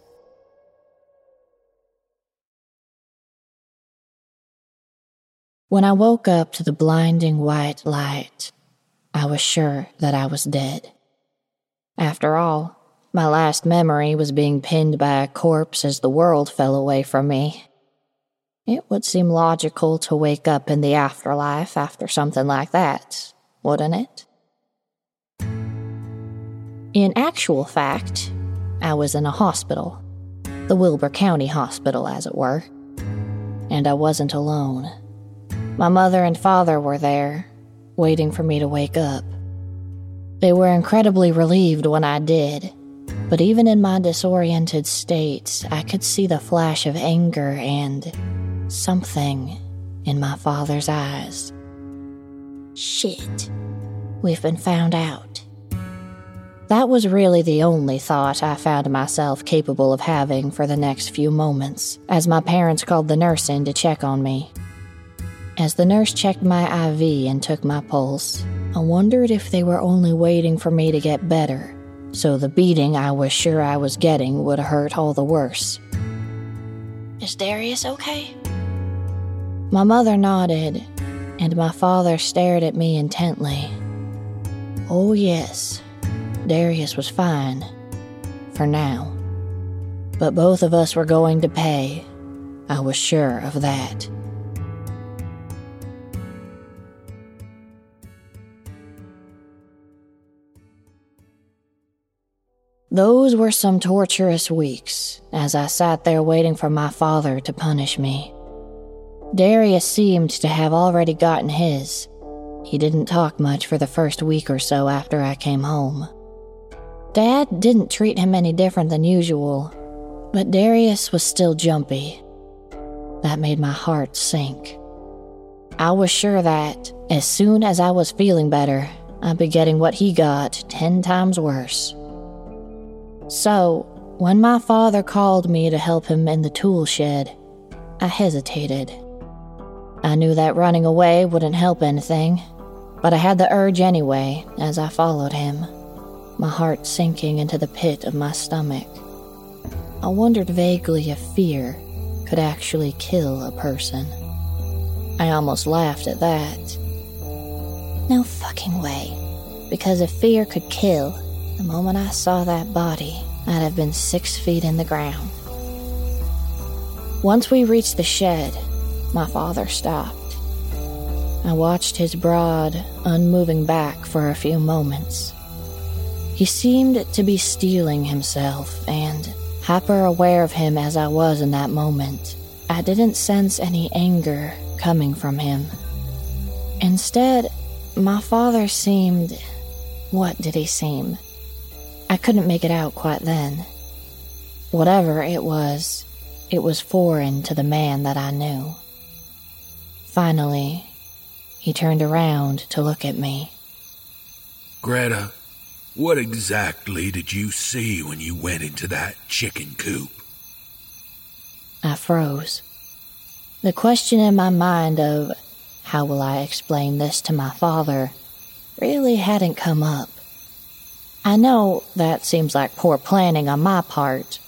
When I woke up to the blinding white light, I was sure that I was dead. After all, my last memory was being pinned by a corpse as the world fell away from me. It would seem logical to wake up in the afterlife after something like that, wouldn't it? In actual fact, I was in a hospital, the Wilbur County Hospital, as it were, and I wasn't alone. My mother and father were there, waiting for me to wake up. They were incredibly relieved when I did, but even in my disoriented state, I could see the flash of anger and something in my father's eyes. Shit. We've been found out. That was really the only thought I found myself capable of having for the next few moments, as my parents called the nurse in to check on me. As the nurse checked my IV and took my pulse, I wondered if they were only waiting for me to get better, so the beating I was sure I was getting would hurt all the worse. Is Darius okay? My mother nodded, and my father stared at me intently. Oh, yes, Darius was fine. For now. But both of us were going to pay. I was sure of that. Those were some torturous weeks as I sat there waiting for my father to punish me. Darius seemed to have already gotten his. He didn't talk much for the first week or so after I came home. Dad didn't treat him any different than usual, but Darius was still jumpy. That made my heart sink. I was sure that, as soon as I was feeling better, I'd be getting what he got ten times worse. So, when my father called me to help him in the tool shed, I hesitated. I knew that running away wouldn't help anything, but I had the urge anyway as I followed him, my heart sinking into the pit of my stomach. I wondered vaguely if fear could actually kill a person. I almost laughed at that. No fucking way. Because if fear could kill, the moment I saw that body, I'd have been six feet in the ground. Once we reached the shed, my father stopped. I watched his broad, unmoving back for a few moments. He seemed to be steeling himself, and, hyper aware of him as I was in that moment, I didn't sense any anger coming from him. Instead, my father seemed. What did he seem? I couldn't make it out quite then. Whatever it was, it was foreign to the man that I knew. Finally, he turned around to look at me. Greta, what exactly did you see when you went into that chicken coop? I froze. The question in my mind of how will I explain this to my father really hadn't come up. I know that seems like poor planning on my part,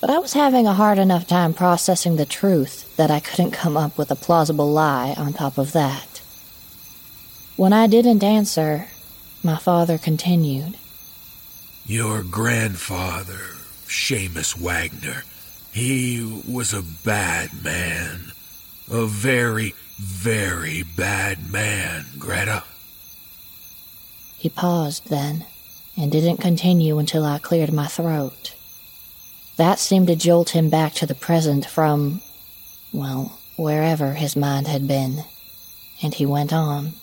but I was having a hard enough time processing the truth that I couldn't come up with a plausible lie on top of that. When I didn't answer, my father continued. Your grandfather, Seamus Wagner, he was a bad man. A very, very bad man, Greta. He paused then and didn't continue until I cleared my throat. That seemed to jolt him back to the present from, well, wherever his mind had been, and he went on.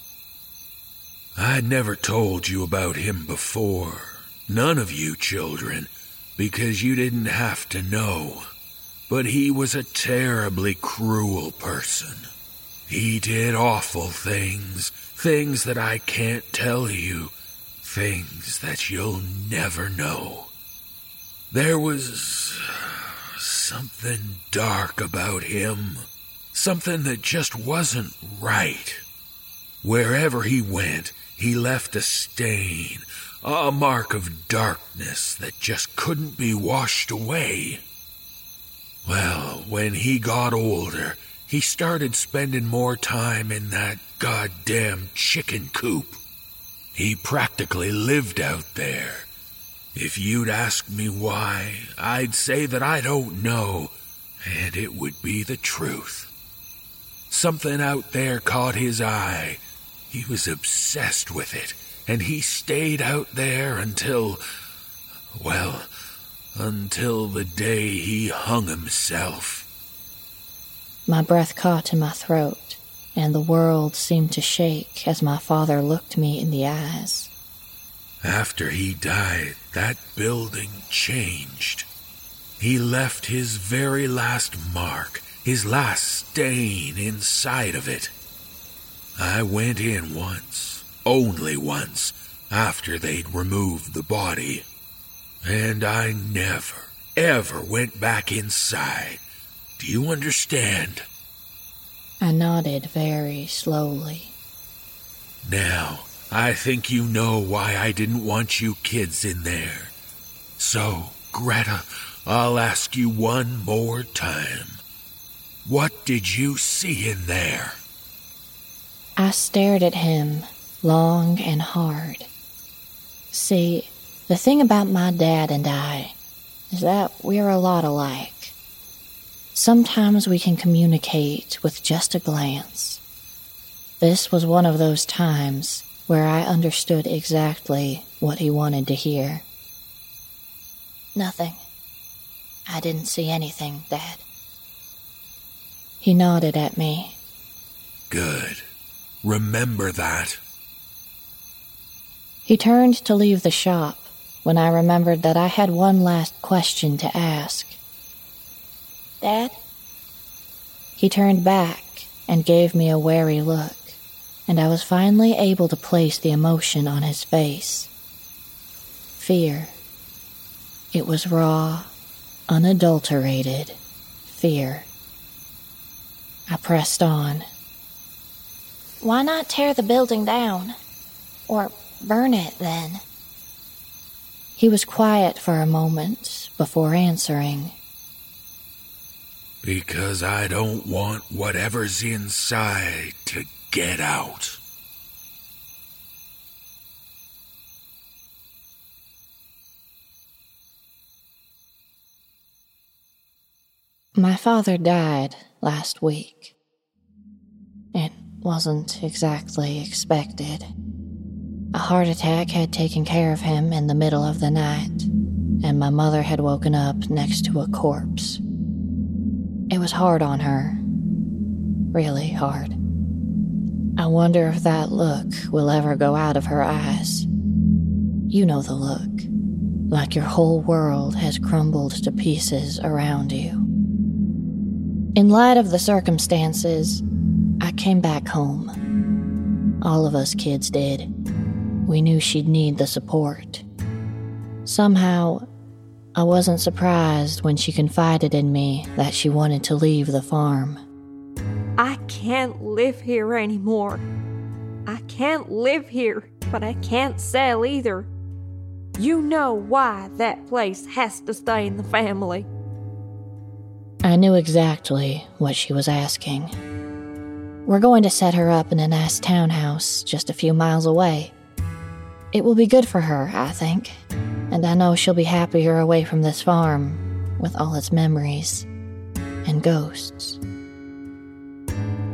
I'd never told you about him before. None of you children, because you didn't have to know. But he was a terribly cruel person. He did awful things, things that I can't tell you, Things that you'll never know. There was something dark about him. Something that just wasn't right. Wherever he went, he left a stain, a mark of darkness that just couldn't be washed away. Well, when he got older, he started spending more time in that goddamn chicken coop. He practically lived out there. If you'd ask me why, I'd say that I don't know, and it would be the truth. Something out there caught his eye. He was obsessed with it, and he stayed out there until, well, until the day he hung himself. My breath caught in my throat, and the world seemed to shake as my father looked me in the eyes. After he died, that building changed. He left his very last mark, his last stain inside of it. I went in once, only once, after they'd removed the body. And I never, ever went back inside. Do you understand? I nodded very slowly. Now, I think you know why I didn't want you kids in there. So, Greta, I'll ask you one more time. What did you see in there? I stared at him long and hard. See, the thing about my dad and I is that we're a lot alike. Sometimes we can communicate with just a glance. This was one of those times where I understood exactly what he wanted to hear. Nothing. I didn't see anything, Dad. He nodded at me. Good. Remember that. He turned to leave the shop when I remembered that I had one last question to ask. Dad? He turned back and gave me a wary look, and I was finally able to place the emotion on his face. Fear. It was raw, unadulterated fear. I pressed on. Why not tear the building down? Or burn it then? He was quiet for a moment before answering. Because I don't want whatever's inside to get out. My father died last week. It wasn't exactly expected. A heart attack had taken care of him in the middle of the night, and my mother had woken up next to a corpse. It was hard on her. Really hard. I wonder if that look will ever go out of her eyes. You know the look, like your whole world has crumbled to pieces around you. In light of the circumstances, I came back home. All of us kids did. We knew she'd need the support. Somehow, I wasn't surprised when she confided in me that she wanted to leave the farm. I can't live here anymore. I can't live here, but I can't sell either. You know why that place has to stay in the family. I knew exactly what she was asking. We're going to set her up in a nice townhouse just a few miles away. It will be good for her, I think, and I know she'll be happier away from this farm with all its memories and ghosts.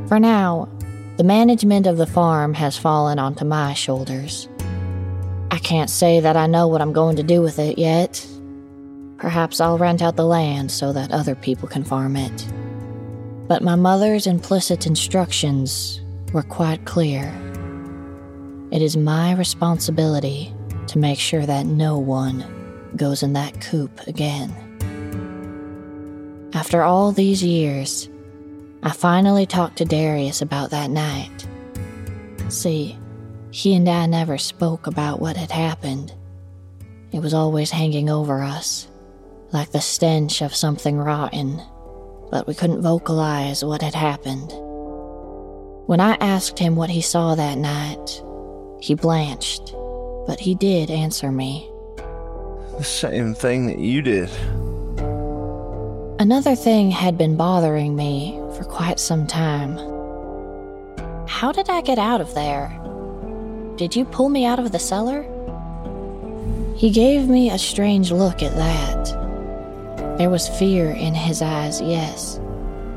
For now, the management of the farm has fallen onto my shoulders. I can't say that I know what I'm going to do with it yet, Perhaps I'll rent out the land so that other people can farm it. But my mother's implicit instructions were quite clear. It is my responsibility to make sure that no one goes in that coop again. After all these years, I finally talked to Darius about that night. See, he and I never spoke about what had happened. It was always hanging over us like the stench of something rotten, but we couldn't vocalize what had happened. When I asked him what he saw that night, he blanched, but he did answer me. The same thing that you did. Another thing had been bothering me for quite some time. How did I get out of there? Did you pull me out of the cellar? He gave me a strange look at that. There was fear in his eyes, yes,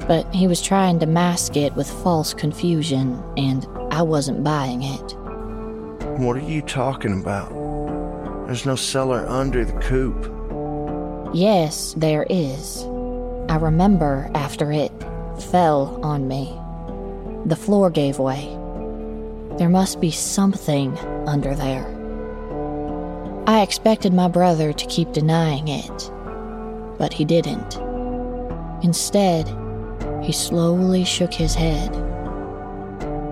but he was trying to mask it with false confusion, and I wasn't buying it. What are you talking about? There's no cellar under the coop. Yes, there is. I remember after it fell on me. the floor gave way. There must be something under there. I expected my brother to keep denying it, but he didn't. Instead, he slowly shook his head.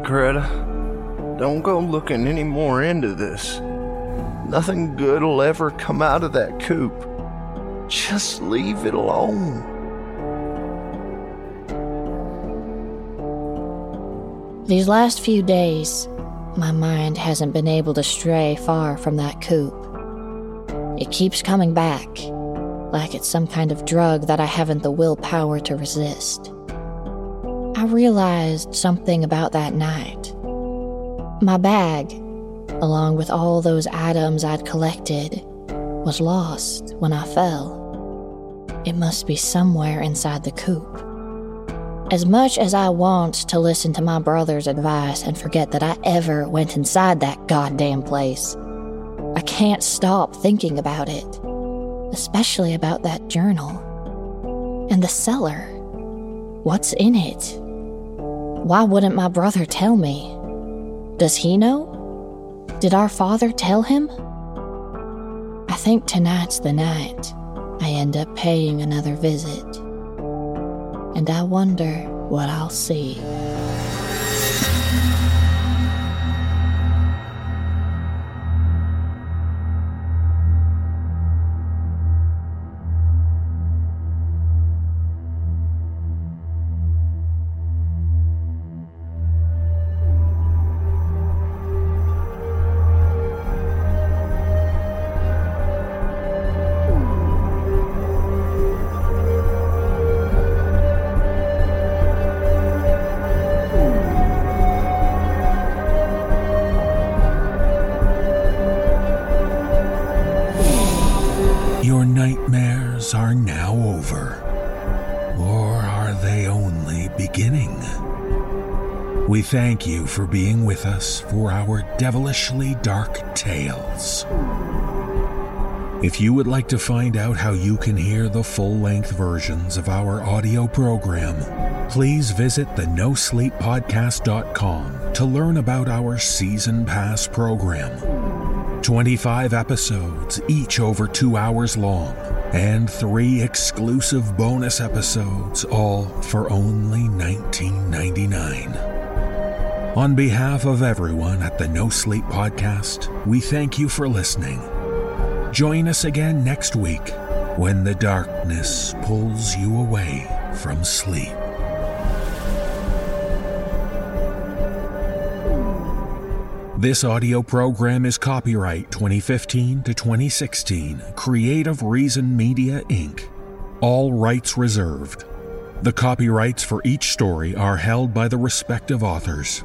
Greta, don't go looking any more into this. Nothing good will ever come out of that coop. Just leave it alone. These last few days, my mind hasn't been able to stray far from that coop. It keeps coming back, like it's some kind of drug that I haven't the willpower to resist. I realized something about that night. My bag, along with all those items I'd collected, was lost when I fell. It must be somewhere inside the coop. As much as I want to listen to my brother's advice and forget that I ever went inside that goddamn place, I can't stop thinking about it, especially about that journal. And the cellar. What's in it? Why wouldn't my brother tell me? Does he know? Did our father tell him? I think tonight's the night I end up paying another visit. And I wonder what I'll see. Thank you for being with us for our devilishly dark tales. If you would like to find out how you can hear the full length versions of our audio program, please visit the nosleeppodcast.com to learn about our season pass program. 25 episodes, each over two hours long, and three exclusive bonus episodes, all for only $19.99. On behalf of everyone at the No Sleep Podcast, we thank you for listening. Join us again next week when the darkness pulls you away from sleep. This audio program is copyright 2015 to 2016, Creative Reason Media Inc. All rights reserved. The copyrights for each story are held by the respective authors.